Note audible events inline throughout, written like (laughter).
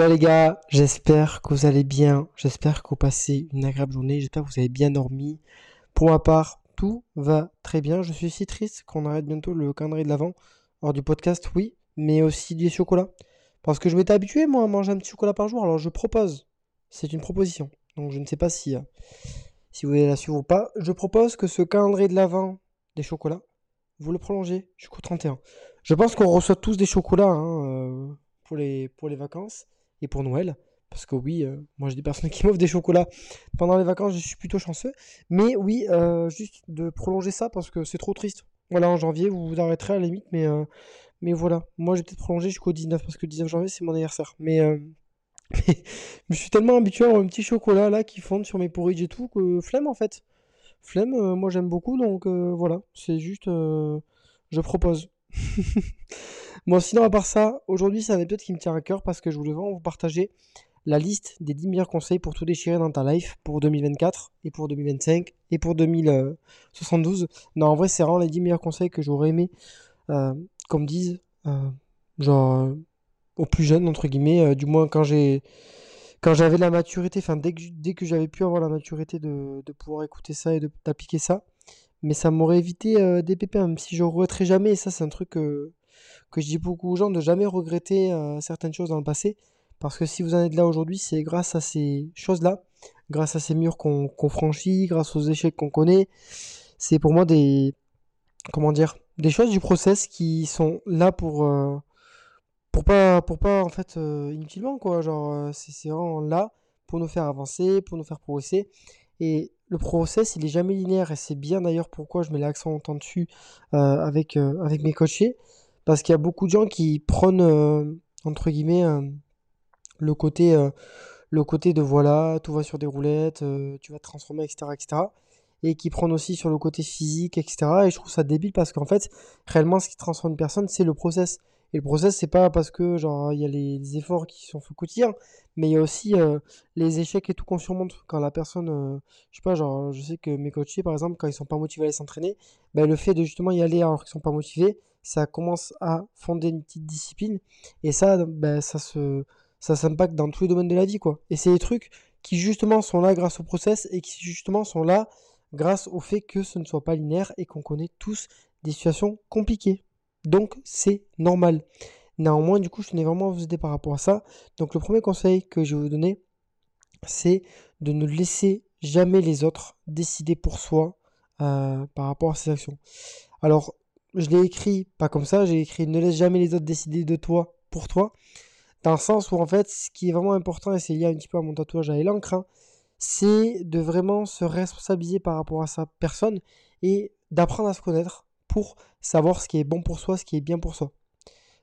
Voilà les gars, j'espère que vous allez bien, j'espère que vous passez une agréable journée, j'espère que vous avez bien dormi. Pour ma part, tout va très bien. Je suis si triste qu'on arrête bientôt le calendrier de l'avant. Hors du podcast, oui, mais aussi des chocolats. Parce que je m'étais habitué moi à manger un petit chocolat par jour, alors je propose. C'est une proposition. Donc je ne sais pas si, euh, si vous voulez la suivre ou pas. Je propose que ce calendrier de l'avant des chocolats, vous le prolongez jusqu'au 31. Je pense qu'on reçoit tous des chocolats hein, euh, pour, les, pour les vacances et pour Noël. Parce que oui, euh, moi j'ai des personnes (laughs) qui m'offrent des chocolats pendant les vacances, je suis plutôt chanceux. Mais oui, euh, juste de prolonger ça parce que c'est trop triste. Voilà, en janvier, vous vous arrêterez à la limite, mais, euh, mais voilà. Moi j'ai peut-être prolongé jusqu'au 19 parce que le 19 janvier c'est mon anniversaire. Mais, (laughs) je suis tellement habitué à un petit chocolat là qui fondent sur mes porridge et tout que flemme en fait. Flemme, moi j'aime beaucoup donc voilà, c'est juste. je propose. (laughs) Bon, sinon, à part ça, aujourd'hui, c'est un épisode qui me tient à cœur parce que je voulais vraiment vous partager la liste des 10 meilleurs conseils pour tout déchirer dans ta life pour 2024 et pour 2025 et pour 2072. Non, en vrai, c'est vraiment les 10 meilleurs conseils que j'aurais aimé euh, qu'on me dise, euh, genre, euh, au plus jeune, entre guillemets, euh, du moins quand j'ai. Quand j'avais la maturité, enfin dès que, dès que j'avais pu avoir la maturité de, de pouvoir écouter ça et d'appliquer ça, mais ça m'aurait évité des pépins, même si je regretterai jamais, et ça c'est un truc que, que je dis beaucoup aux gens de jamais regretter euh, certaines choses dans le passé. Parce que si vous en êtes là aujourd'hui, c'est grâce à ces choses-là, grâce à ces murs qu'on franchit, grâce aux échecs qu'on connaît. C'est pour moi des, comment dire, des choses du process qui sont là pour, euh, pour pas, pour pas en fait euh, inutilement quoi. Genre, c'est vraiment là pour nous faire avancer, pour nous faire progresser. Et le process, il est jamais linéaire et c'est bien d'ailleurs pourquoi je mets l'accent autant dessus avec, avec mes coachés. Parce qu'il y a beaucoup de gens qui prennent, euh, entre guillemets, euh, le côté, euh, le côté de voilà, tout va sur des roulettes, tu vas te transformer, etc., etc. Et qui prennent aussi sur le côté physique, etc. Et je trouve ça débile parce qu'en fait, réellement, ce qui transforme une personne, c'est le process. Et le process, c'est pas parce que, genre, il y a les, efforts qui sont faits quotidien, mais il y a aussi les échecs et tout qu'on surmonte. Quand la personne, je sais pas, genre, je sais que mes coachés, par exemple, quand ils sont pas motivés à aller s'entraîner, ben, le fait de justement y aller alors qu'ils sont pas motivés, ça commence à fonder une petite discipline. Et ça, ben, ça se, ça s'impacte dans tous les domaines de la vie, quoi. Et c'est des trucs qui justement sont là grâce au process et qui justement sont là grâce au fait que ce ne soit pas linéaire et qu'on connaît tous des situations compliquées. Donc c'est normal. Néanmoins, du coup, je tenais vraiment à vous aider par rapport à ça. Donc le premier conseil que je vais vous donner, c'est de ne laisser jamais les autres décider pour soi euh, par rapport à ses actions. Alors, je l'ai écrit pas comme ça, j'ai écrit ne laisse jamais les autres décider de toi pour toi. Dans le sens où en fait, ce qui est vraiment important, et c'est lié un petit peu à mon tatouage à l'encre, hein, c'est de vraiment se responsabiliser par rapport à sa personne et d'apprendre à se connaître pour savoir ce qui est bon pour soi, ce qui est bien pour soi.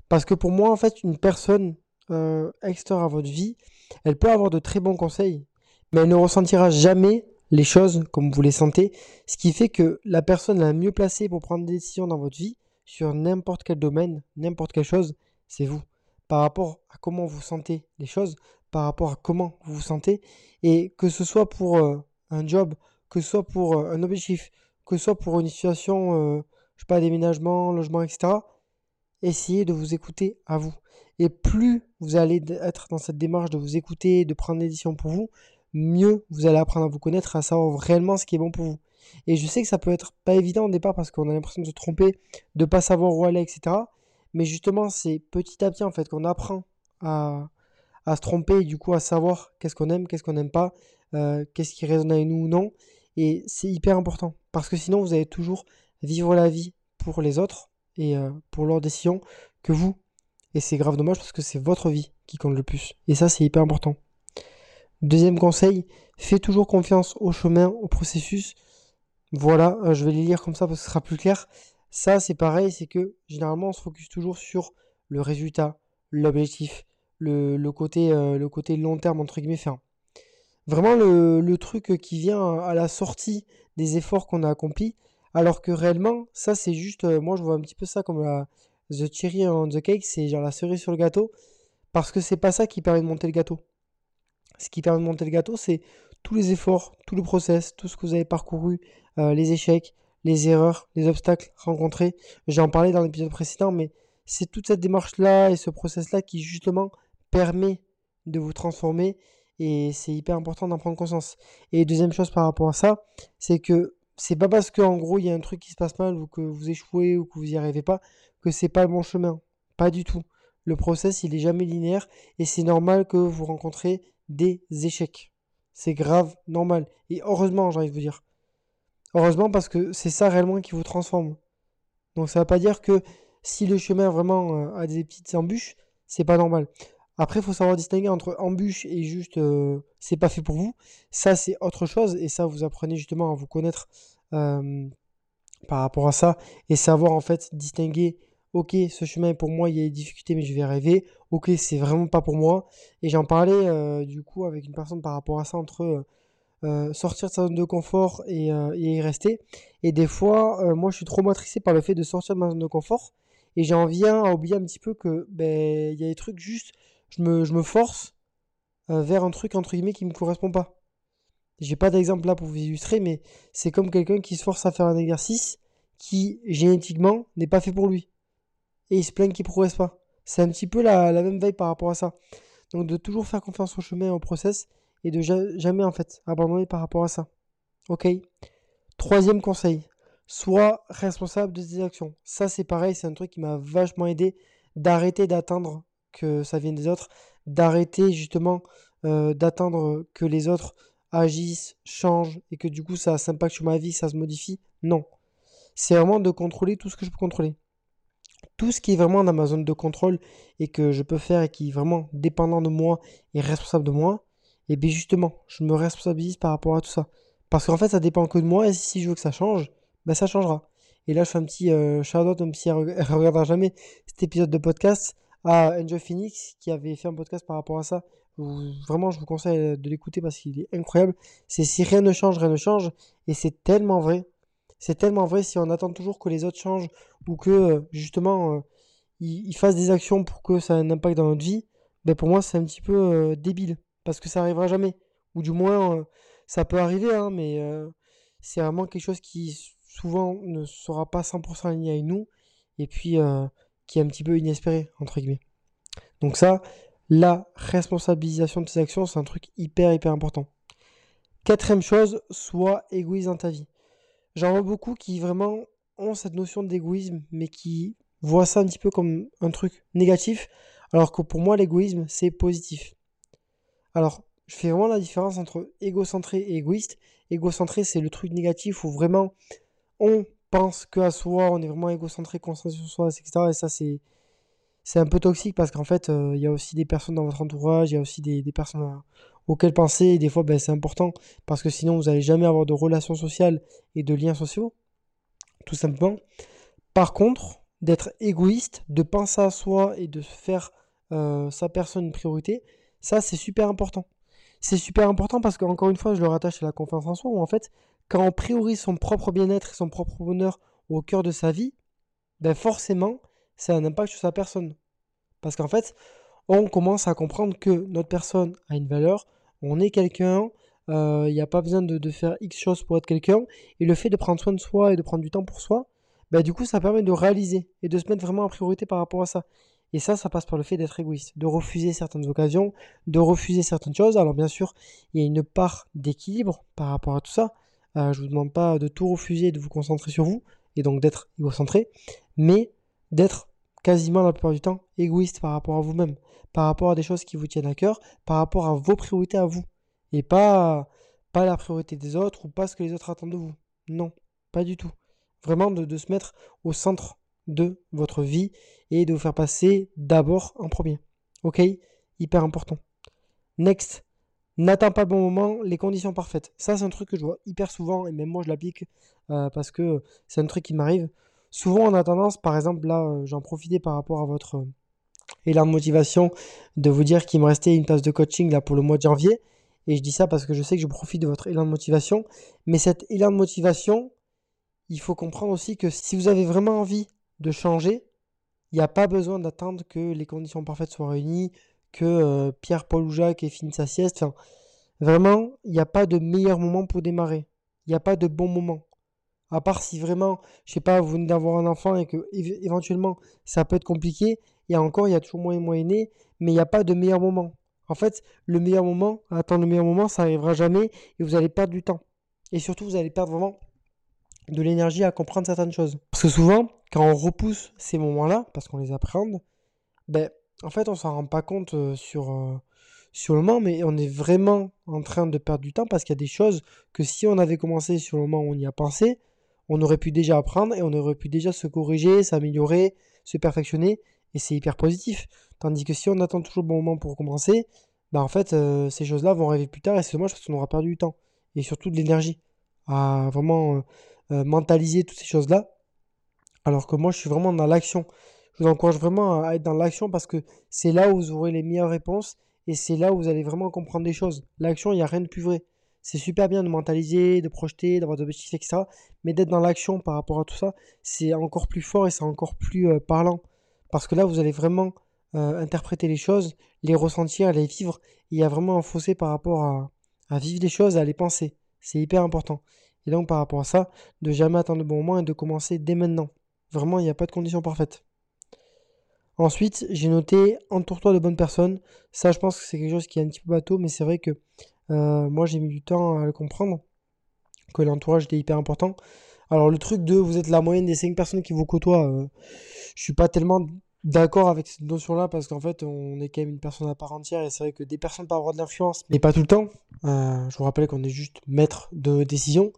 Parce que pour moi, en fait, une personne euh, extérieure à votre vie, elle peut avoir de très bons conseils, mais elle ne ressentira jamais les choses comme vous les sentez, ce qui fait que la personne la mieux placée pour prendre des décisions dans votre vie, sur n'importe quel domaine, n'importe quelle chose, c'est vous. Par rapport à comment vous sentez les choses, par rapport à comment vous vous sentez, et que ce soit pour euh, un job, que ce soit pour euh, un objectif, que ce soit pour une situation, je sais pas, déménagement, logement, etc., essayez de vous écouter à vous. Et plus vous allez être dans cette démarche de vous écouter, de prendre des décisions pour vous, mieux vous allez apprendre à vous connaître, à savoir réellement ce qui est bon pour vous. Et je sais que ça peut être pas évident au départ parce qu'on a l'impression de se tromper, de pas savoir où aller, etc. Mais justement, c'est petit à petit en fait qu'on apprend à, à, se tromper et du coup à savoir qu'est-ce qu'on aime, qu'est-ce qu'on n'aime pas, euh, qu'est-ce qui résonne avec nous ou non. Et c'est hyper important parce que sinon vous allez toujours vivre la vie pour les autres et euh, pour leurs décisions que vous. Et c'est grave dommage parce que c'est votre vie qui compte le plus. Et ça, c'est hyper important. Deuxième conseil, fais toujours confiance au chemin, au processus. Voilà, euh, je vais les lire comme ça parce que ce sera plus clair. Ça, c'est pareil, c'est que généralement, on se focus toujours sur le résultat, l'objectif, le, côté, euh, le côté long terme, entre guillemets, fin. Vraiment, le, truc qui vient à la sortie des efforts qu'on a accomplis, alors que réellement, ça, c'est juste, euh, moi, je vois un petit peu ça comme la, the cherry on the cake, c'est genre la cerise sur le gâteau, parce que c'est pas ça qui permet de monter le gâteau. Ce qui permet de monter le gâteau, c'est tous les efforts, tout le process, tout ce que vous avez parcouru, euh, les échecs, les erreurs, les obstacles rencontrés. J'en parlais dans l'épisode précédent, mais c'est toute cette démarche-là et ce process-là qui justement permet de vous transformer et c'est hyper important d'en prendre conscience. Et deuxième chose par rapport à ça, c'est que c'est pas parce qu'en gros il y a un truc qui se passe mal ou que vous échouez ou que vous y arrivez pas que c'est pas le bon chemin. Pas du tout. Le process il est jamais linéaire et c'est normal que vous rencontrez des échecs. C'est grave, normal. Et heureusement, j'ai envie de vous dire. Heureusement parce que c'est ça réellement qui vous transforme. Donc ça ne veut pas dire que si le chemin vraiment euh, a des petites embûches, c'est pas normal. Après, il faut savoir distinguer entre embûches et juste euh, c'est pas fait pour vous. Ça, c'est autre chose et ça, vous apprenez justement à vous connaître euh, par rapport à ça et savoir en fait distinguer. Ok, ce chemin est pour moi, il y a des difficultés, mais je vais rêver. Ok, c'est vraiment pas pour moi. Et j'en parlais du coup avec une personne par rapport à ça entre euh, sortir de sa zone de confort et, euh, y rester. Et des fois, euh, moi, je suis trop matricé par le fait de sortir de ma zone de confort. Et j'en viens à oublier un petit peu que ben il y a des trucs juste, je me, force vers un truc entre guillemets qui me correspond pas. J'ai pas d'exemple là pour vous illustrer, mais c'est comme quelqu'un qui se force à faire un exercice qui génétiquement n'est pas fait pour lui. Et il se plaint qu'il progresse pas. C'est un petit peu la, la même veille par rapport à ça. Donc de toujours faire confiance au chemin et au process et de jamais en fait abandonner par rapport à ça. Ok? Troisième conseil, sois responsable de tes actions. Ça c'est pareil, c'est un truc qui m'a vachement aidé d'arrêter d'attendre que ça vienne des autres, d'arrêter justement euh, d'attendre que les autres agissent, changent et que du coup ça s'impacte sur ma vie, ça se modifie? Non. C'est vraiment de contrôler tout ce que je peux contrôler. Tout ce qui est vraiment dans ma zone de contrôle et que je peux faire et qui est vraiment dépendant de moi et responsable de moi, et bien justement, je me responsabilise par rapport à tout ça. Parce qu'en fait, ça dépend que de moi, et si je veux que ça change, ben ça changera. Et là, je fais un petit euh, shout-out, même si elle ne regardera jamais cet épisode de podcast, à Enjoy Phoenix, qui avait fait un podcast par rapport à ça. vraiment, je vous conseille de l'écouter parce qu'il est incroyable. C'est si rien ne change, rien ne change. Et c'est tellement vrai. C'est tellement vrai si on attend toujours que les autres changent ou que, euh, justement, euh, ils, fassent des actions pour que ça ait un impact dans notre vie. Ben pour moi, c'est un petit peu euh, débile parce que ça arrivera jamais. Ou du moins, ça peut arriver, hein, mais c'est vraiment quelque chose qui souvent ne sera pas 100% aligné avec nous, et puis qui est un petit peu inespéré, entre guillemets. Donc ça, la responsabilisation de tes actions, c'est un truc hyper, hyper important. Quatrième chose, sois égoïste dans ta vie. J'en vois beaucoup qui vraiment ont cette notion d'égoïsme, mais qui voient ça un petit peu comme un truc négatif, alors que pour moi, l'égoïsme, c'est positif. Alors, je fais vraiment la différence entre égocentré et égoïste. Égocentré, c'est le truc négatif où vraiment on pense qu'à soi, on est vraiment égocentré, concentré sur soi, etc. Et ça, c'est, c'est un peu toxique parce qu'en fait, euh, il y a aussi des personnes dans votre entourage, il y a aussi des, personnes euh, auxquelles penser. Et des fois, ben, c'est important parce que sinon, vous n'allez jamais avoir de relations sociales et de liens sociaux, tout simplement. Par contre, d'être égoïste, de penser à soi et de faire euh, sa personne une priorité, ça, c'est super important. C'est super important parce qu'encore une fois, je le rattache à la confiance en soi, où en fait, quand on priorise son propre bien-être et son propre bonheur au cœur de sa vie, ben forcément, ça a un impact sur sa personne. Parce qu'en fait, on commence à comprendre que notre personne a une valeur, on est quelqu'un, il euh, n'y a pas besoin de, faire X choses pour être quelqu'un, et le fait de prendre soin de soi et de prendre du temps pour soi, ben du coup, ça permet de réaliser et de se mettre vraiment en priorité par rapport à ça. Et ça, ça passe par le fait d'être égoïste, de refuser certaines occasions, de refuser certaines choses. Alors bien sûr, il y a une part d'équilibre par rapport à tout ça. Euh, je vous demande pas de tout refuser, de vous concentrer sur vous, et donc d'être égocentré, mais d'être quasiment la plupart du temps égoïste par rapport à vous-même, par rapport à des choses qui vous tiennent à cœur, par rapport à vos priorités à vous, et pas, pas la priorité des autres ou pas ce que les autres attendent de vous. Non, pas du tout. Vraiment de, de se mettre au centre de votre vie et de vous faire passer d'abord en premier. Ok? Hyper important. Next. N'attends pas le bon moment, les conditions parfaites. Ça, c'est un truc que je vois hyper souvent et même moi, je l'applique euh, parce que c'est un truc qui m'arrive. Souvent, on a tendance, par exemple, là, euh, j'en profitais par rapport à votre euh, élan de motivation de vous dire qu'il me restait une place de coaching là pour le mois de janvier. Et je dis ça parce que je sais que je profite de votre élan de motivation. Mais cet élan de motivation, il faut comprendre aussi que si vous avez vraiment envie de changer, il n'y a pas besoin d'attendre que les conditions parfaites soient réunies, que euh, Pierre-Paul ou Jacques ait fini sa sieste. vraiment, il n'y a pas de meilleur moment pour démarrer. Il n'y a pas de bon moment. À part si vraiment, je sais pas, vous venez d'avoir un enfant et que éventuellement ça peut être compliqué. Et encore, il y a toujours moyen moyenné, mais il n'y a pas de meilleur moment. En fait, le meilleur moment, attendre le meilleur moment, ça arrivera jamais et vous allez perdre du temps. Et surtout, vous allez perdre vraiment de l'énergie à comprendre certaines choses. Parce que souvent, quand on repousse ces moments-là, parce qu'on les appréhende, ben, en fait, on s'en rend pas compte euh, sur, euh, sur le moment, mais on est vraiment en train de perdre du temps parce qu'il y a des choses que si on avait commencé sur le moment où on y a pensé, on aurait pu déjà apprendre et on aurait pu déjà se corriger, s'améliorer, se perfectionner, et c'est hyper positif. Tandis que si on attend toujours le bon moment pour commencer, ben en fait, euh, ces choses-là vont arriver plus tard et c'est dommage parce qu'on aura perdu du temps et surtout de l'énergie à vraiment mentaliser toutes ces choses-là. Alors que moi, je suis vraiment dans l'action. Je vous encourage vraiment à être dans l'action parce que c'est là où vous aurez les meilleures réponses et c'est là où vous allez vraiment comprendre des choses. L'action, il n'y a rien de plus vrai. C'est super bien de mentaliser, de projeter, d'avoir des objectifs, etc. Mais d'être dans l'action par rapport à tout ça, c'est encore plus fort et c'est encore plus euh, parlant. Parce que là, vous allez vraiment euh, interpréter les choses, les ressentir, les vivre. Il y a vraiment un fossé par rapport à, à vivre des choses, à les penser. C'est hyper important. Et donc par rapport à ça, de jamais attendre le bon moment et de commencer dès maintenant. Vraiment, il n'y a pas de condition parfaite. Ensuite, j'ai noté entoure-toi de bonnes personnes. Ça, je pense que c'est quelque chose qui est un petit peu bateau, mais c'est vrai que euh, moi, j'ai mis du temps à le comprendre, que l'entourage était hyper important. Alors, le truc de vous êtes la moyenne des 5 personnes qui vous côtoient, euh, je suis pas tellement d'accord avec cette notion-là parce qu'en fait, on est quand même une personne à part entière et c'est vrai que des personnes peuvent avoir de l'influence, mais pas tout le temps. Euh, je vous rappelle qu'on est juste maître de décision.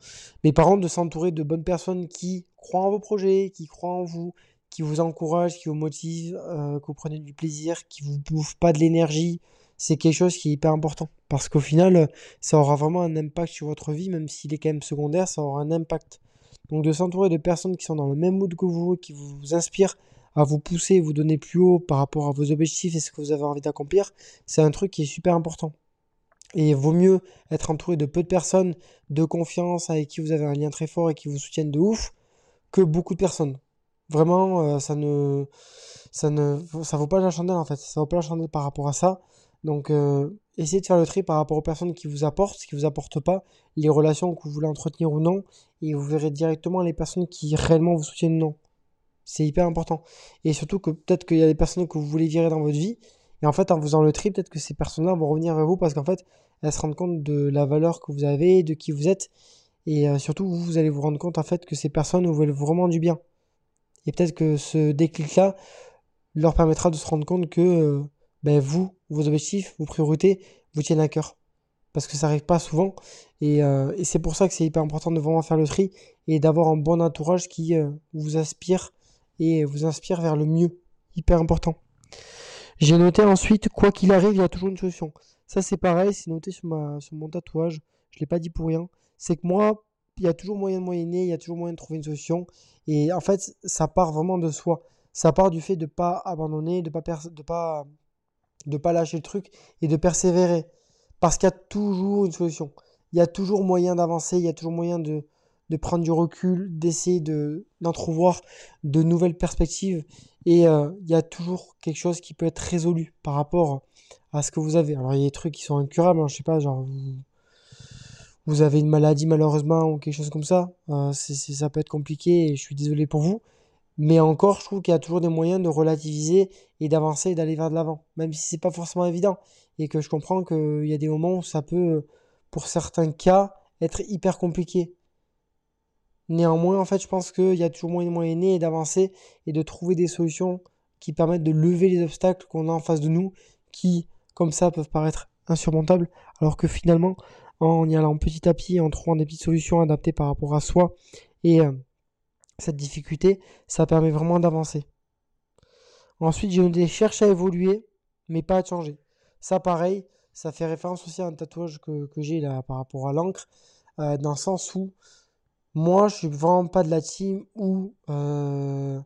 Mais par contre, de s'entourer de bonnes personnes qui croient en vos projets, qui croient en vous, qui vous encouragent, qui vous motivent, euh, que vous prenez du plaisir, qui vous bouffent pas de l'énergie, c'est quelque chose qui est hyper important. Parce qu'au final, ça aura vraiment un impact sur votre vie, même s'il est quand même secondaire, ça aura un impact. Donc de s'entourer de personnes qui sont dans le même mood que vous, qui vous inspirent, à vous pousser, vous donner plus haut par rapport à vos objectifs et ce que vous avez envie d'accomplir, c'est un truc qui est super important. Et il vaut mieux être entouré de peu de personnes de confiance avec qui vous avez un lien très fort et qui vous soutiennent de ouf que beaucoup de personnes. Vraiment, euh, ça ne ça ne ça vaut pas la chandelle en fait. Ça vaut pas la chandelle par rapport à ça. Donc euh, essayez de faire le tri par rapport aux personnes qui vous apportent, qui vous apportent pas, les relations que vous voulez entretenir ou non, et vous verrez directement les personnes qui réellement vous soutiennent ou non. C'est hyper important. Et surtout que peut-être qu'il y a des personnes que vous voulez virer dans votre vie. Et en fait, en faisant le tri, peut-être que ces personnes-là vont revenir vers vous parce qu'en fait, elles se rendent compte de la valeur que vous avez, de qui vous êtes. Et euh, surtout, vous, vous allez vous rendre compte en fait que ces personnes vous veulent vraiment du bien. Et peut-être que ce déclic-là leur permettra de se rendre compte que euh, ben, vous, vos objectifs, vos priorités, vous tiennent à cœur. Parce que ça n'arrive pas souvent. Et, euh, et c'est pour ça que c'est hyper important de vraiment faire le tri et d'avoir un bon entourage qui vous aspire et vous inspire vers le mieux. Hyper important. J'ai noté ensuite, quoi qu'il arrive, il y a toujours une solution. Ça, c'est pareil, c'est noté sur, ma, sur mon tatouage. Je ne l'ai pas dit pour rien. C'est que moi, il y a toujours moyen de moyenner, il y a toujours moyen de trouver une solution. Et en fait, ça part vraiment de soi. Ça part du fait de ne pas abandonner, de ne pas, de pas, de pas lâcher le truc et de persévérer. Parce qu'il y a toujours une solution. Il y a toujours moyen d'avancer, il y a toujours moyen de, de prendre du recul, d'essayer de, d'entrevoir de nouvelles perspectives. Et euh, il y a toujours quelque chose qui peut être résolu par rapport à ce que vous avez. Alors il y a des trucs qui sont incurables, hein, je sais pas, genre avez une maladie malheureusement ou quelque chose comme ça. Euh, ça peut être compliqué et je suis désolé pour vous. Mais encore, je trouve qu'il y a toujours des moyens de relativiser et d'avancer et d'aller vers de l'avant. Même si c'est pas forcément évident. Et que je comprends qu'il y a des moments où ça peut, pour certains cas, être hyper compliqué. Néanmoins, en fait, je pense qu'il y a toujours moyen de moyenner et d'avancer et de trouver des solutions qui permettent de lever les obstacles qu'on a en face de nous, qui, comme ça, peuvent paraître insurmontables, alors que finalement, en y allant petit à petit, en trouvant des petites solutions adaptées par rapport à soi et euh, cette difficulté, ça permet vraiment d'avancer. Ensuite, j'ai noté cherche à évoluer, mais pas à changer. Ça, pareil, ça fait référence aussi à un tatouage que, j'ai là par rapport à l'encre, euh, dans le sens où moi, je suis vraiment pas de la team où, euh,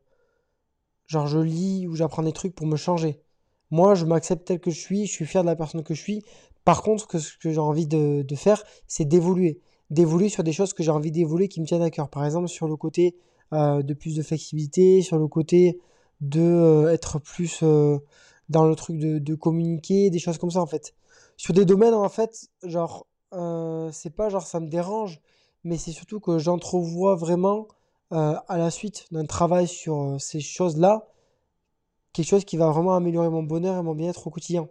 genre, je lis ou j'apprends des trucs pour me changer. Moi, je m'accepte tel que je suis, je suis fier de la personne que je suis. Par contre, ce que j'ai envie de, faire, c'est d'évoluer. D'évoluer sur des choses que j'ai envie d'évoluer qui me tiennent à cœur. Par exemple, sur le côté euh, de plus de flexibilité, sur le côté de euh, être plus dans le truc de, communiquer, des choses comme ça, en fait. Sur des domaines, en fait, genre, c'est pas genre ça me dérange mais c'est surtout que j'entrevois vraiment euh, à la suite d'un travail sur euh, ces choses-là, quelque chose qui va vraiment améliorer mon bonheur et mon bien-être au quotidien.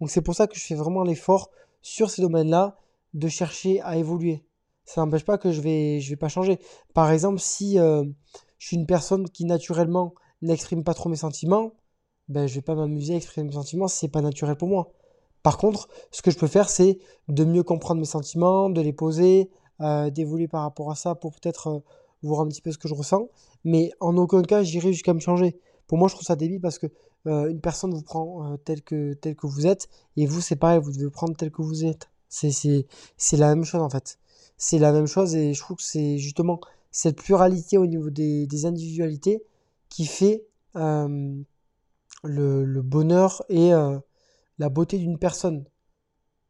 Donc c'est pour ça que je fais vraiment l'effort sur ces domaines-là de chercher à évoluer. Ça n'empêche pas que je vais, je vais pas changer. Par exemple, si euh, je suis une personne qui naturellement n'exprime pas trop mes sentiments, ben je vais pas m'amuser à exprimer mes sentiments, c'est pas naturel pour moi. Par contre, ce que je peux faire, c'est de mieux comprendre mes sentiments, de les poser, euh, d'évoluer par rapport à ça pour peut-être euh, voir un petit peu ce que je ressens. Mais en aucun cas, j'irai jusqu'à me changer. Pour moi, je trouve ça débile parce que euh, une personne vous prend tel, que, tel que vous êtes et vous, c'est pareil, vous devez prendre tel que vous êtes. C'est, la même chose en fait. C'est la même chose et je trouve que c'est justement cette pluralité au niveau des, des individualités qui fait le, le, bonheur et la beauté d'une personne.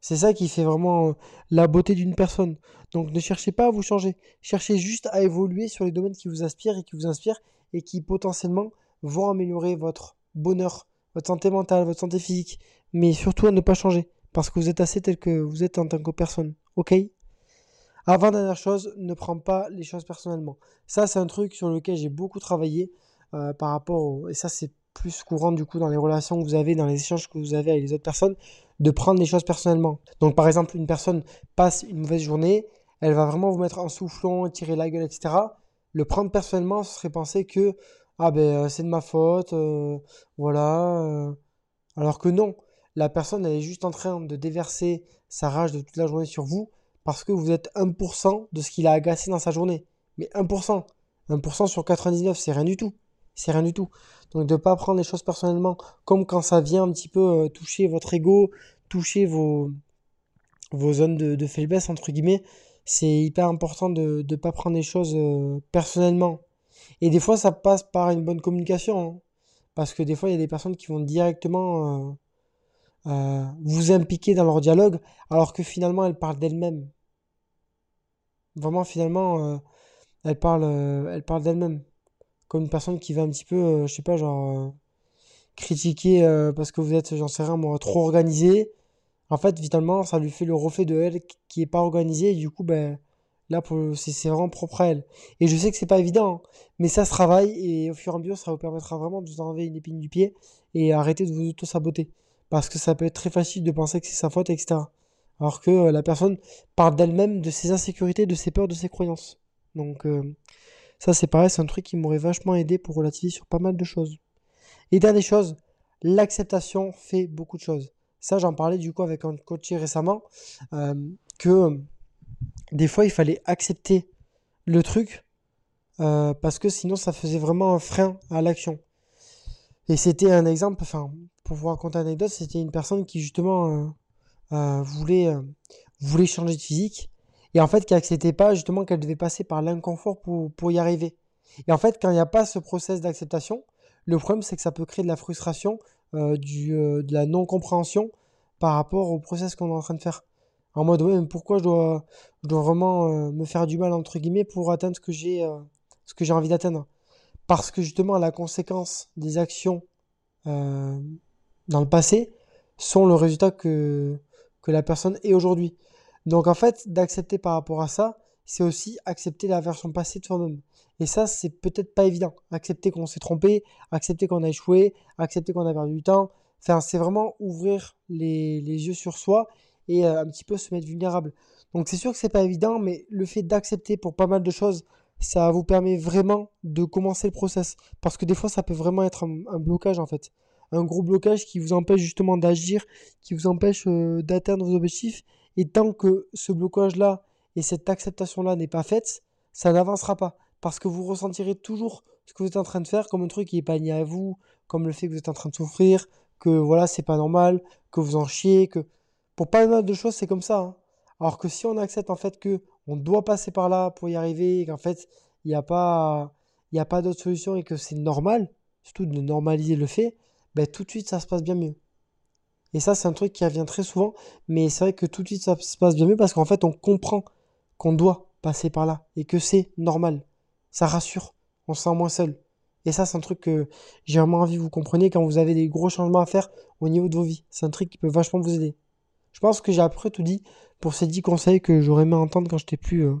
C'est ça qui fait vraiment euh, la beauté d'une personne. Donc ne cherchez pas à vous changer. Cherchez juste à évoluer sur les domaines qui vous inspirent et qui vous inspirent et qui potentiellement vont améliorer votre bonheur, votre santé mentale, votre santé physique. Mais surtout à ne pas changer. Parce que vous êtes assez tel que vous êtes en tant que personne. Ok? Avant dernière chose, ne prends pas les choses personnellement. Ça c'est un truc sur lequel j'ai beaucoup travaillé euh, par rapport au... Et ça c'est plus courant du coup dans les relations que vous avez, dans les échanges que vous avez avec les autres personnes, de prendre les choses personnellement. Donc par exemple, une personne passe une mauvaise journée, elle va vraiment vous mettre un soufflon, tirer la gueule, etc. Le prendre personnellement, ce serait penser que ah ben euh, c'est de ma faute, euh, voilà. Euh. Alors que non, la personne elle est juste en train de déverser sa rage de toute la journée sur vous parce que vous êtes 1% de ce qu'il a agacé dans sa journée. Mais 1%, 1% sur 99, c'est rien du tout c'est rien du tout. Donc de ne pas prendre les choses personnellement, comme quand ça vient un petit peu toucher votre ego, toucher vos, vos zones de, faiblesse, entre guillemets, c'est hyper important de ne pas prendre les choses personnellement. Et des fois, ça passe par une bonne communication. Hein. parce que des fois, il y a des personnes qui vont directement euh, vous impliquer dans leur dialogue, alors que finalement, elles parlent d'elles-mêmes. Vraiment, finalement, elles parlent, elles parlent d'elles-mêmes comme une personne qui va un petit peu, euh, je sais pas, genre, euh, critiquer euh, parce que vous êtes, j'en sais rien, moi, trop organisé. En fait, vitalement, ça lui fait le reflet de elle qui est pas organisée, et du coup, ben, là, c'est vraiment propre à elle. Et je sais que c'est pas évident, hein, mais ça se travaille, et au fur et à mesure, ça vous permettra vraiment de vous enlever une épine du pied, et arrêter de vous auto-saboter. Parce que ça peut être très facile de penser que c'est sa faute, etc. Alors que la personne parle d'elle-même, de ses insécurités, de ses peurs, de ses croyances. Donc, ça, c'est pareil, c'est un truc qui m'aurait vachement aidé pour relativiser sur pas mal de choses. Et dernière chose, l'acceptation fait beaucoup de choses. Ça, j'en parlais du coup avec un coach récemment, euh, que euh, des fois, il fallait accepter le truc euh, parce que sinon, ça faisait vraiment un frein à l'action. Et c'était un exemple, enfin, pour vous raconter une anecdote, c'était une personne qui justement voulait, voulait changer de physique et en fait qui acceptait pas justement qu'elle devait passer par l'inconfort pour, pour y arriver. Et en fait, quand il n'y a pas ce process d'acceptation, le problème c'est que ça peut créer de la frustration, euh, du, euh, de la non-compréhension par rapport au process qu'on est en train de faire. En mode, ouais, mais pourquoi je dois, je dois vraiment euh, me faire du mal, entre guillemets, pour atteindre ce que j'ai ce que j'ai envie d'atteindre Parce que justement, la conséquence des actions dans le passé sont le résultat que, que la personne est aujourd'hui. Donc en fait, d'accepter par rapport à ça, c'est aussi accepter la version passée de soi-même. Et ça, c'est peut-être pas évident. Accepter qu'on s'est trompé, accepter qu'on a échoué, accepter qu'on a perdu du temps. Enfin, c'est vraiment ouvrir les, yeux sur soi et euh, un petit peu se mettre vulnérable. Donc c'est sûr que c'est pas évident, mais le fait d'accepter pour pas mal de choses, ça vous permet vraiment de commencer le process. Parce que des fois, ça peut vraiment être un, blocage en fait. Un gros blocage qui vous empêche justement d'agir, qui vous empêche euh, d'atteindre vos objectifs et tant que ce blocage-là et cette acceptation-là n'est pas faite, ça n'avancera pas. Parce que vous ressentirez toujours ce que vous êtes en train de faire comme un truc qui n'est pas lié à vous, comme le fait que vous êtes en train de souffrir, que voilà, c'est pas normal, que vous en chiez, que. Pour pas mal de choses, c'est comme ça. Hein. Alors que si on accepte en fait que on doit passer par là pour y arriver, qu'en fait, il n'y a pas, a pas d'autre solution et que c'est normal, surtout de normaliser le fait, ben, tout de suite, ça se passe bien mieux. Et ça, c'est un truc qui revient très souvent, mais c'est vrai que tout de suite, ça se passe bien mieux parce qu'en fait, on comprend qu'on doit passer par là et que c'est normal. Ça rassure, on se sent moins seul. Et ça, c'est un truc que j'ai vraiment envie que vous compreniez quand vous avez des gros changements à faire au niveau de vos vies. C'est un truc qui peut vachement vous aider. Je pense que j'ai à peu près tout dit pour ces 10 conseils que j'aurais aimé entendre quand j'étais plus, euh,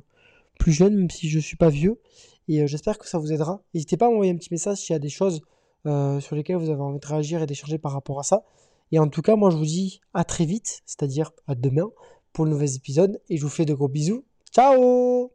plus jeune, même si je suis pas vieux. Et euh, j'espère que ça vous aidera. N'hésitez pas à m'envoyer un petit message s'il y a des choses euh, sur lesquelles vous avez envie de réagir et d'échanger par rapport à ça. Et en tout cas, moi je vous dis à très vite, c'est-à-dire à demain pour le nouvel épisode et je vous fais de gros bisous. Ciao